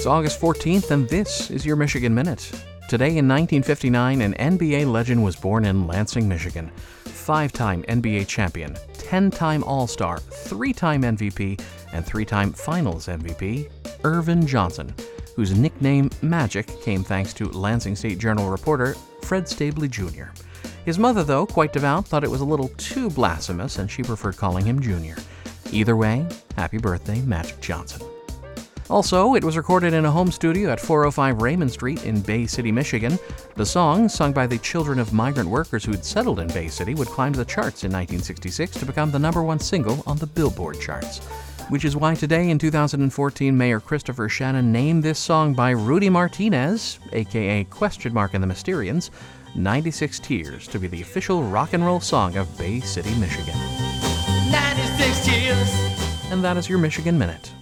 It's August 14th, and this is your Michigan Minute. Today in 1959, an NBA legend was born in Lansing, Michigan. Five time NBA champion, 10 time All Star, three time MVP, and three time Finals MVP, Earvin Johnson, whose nickname Magic came thanks to Lansing State Journal reporter Fred Stabley Jr. His mother, though, quite devout, thought it was a little too blasphemous and she preferred calling him Junior. Either way, happy birthday, Magic Johnson. Also, it was recorded in a home studio at 405 Raymond Street in Bay City, Michigan. The song, sung by the children of migrant workers who'd settled in Bay City, would climb the charts in 1966 to become the number one single on the Billboard charts. Which is why today in 2014, Mayor Christopher Shannon named this song by Rudy Martinez, aka Question Mark and the Mysterians, 96 Tears, to be the official rock and roll song of Bay City, Michigan. 96 years. And that is your Michigan Minute.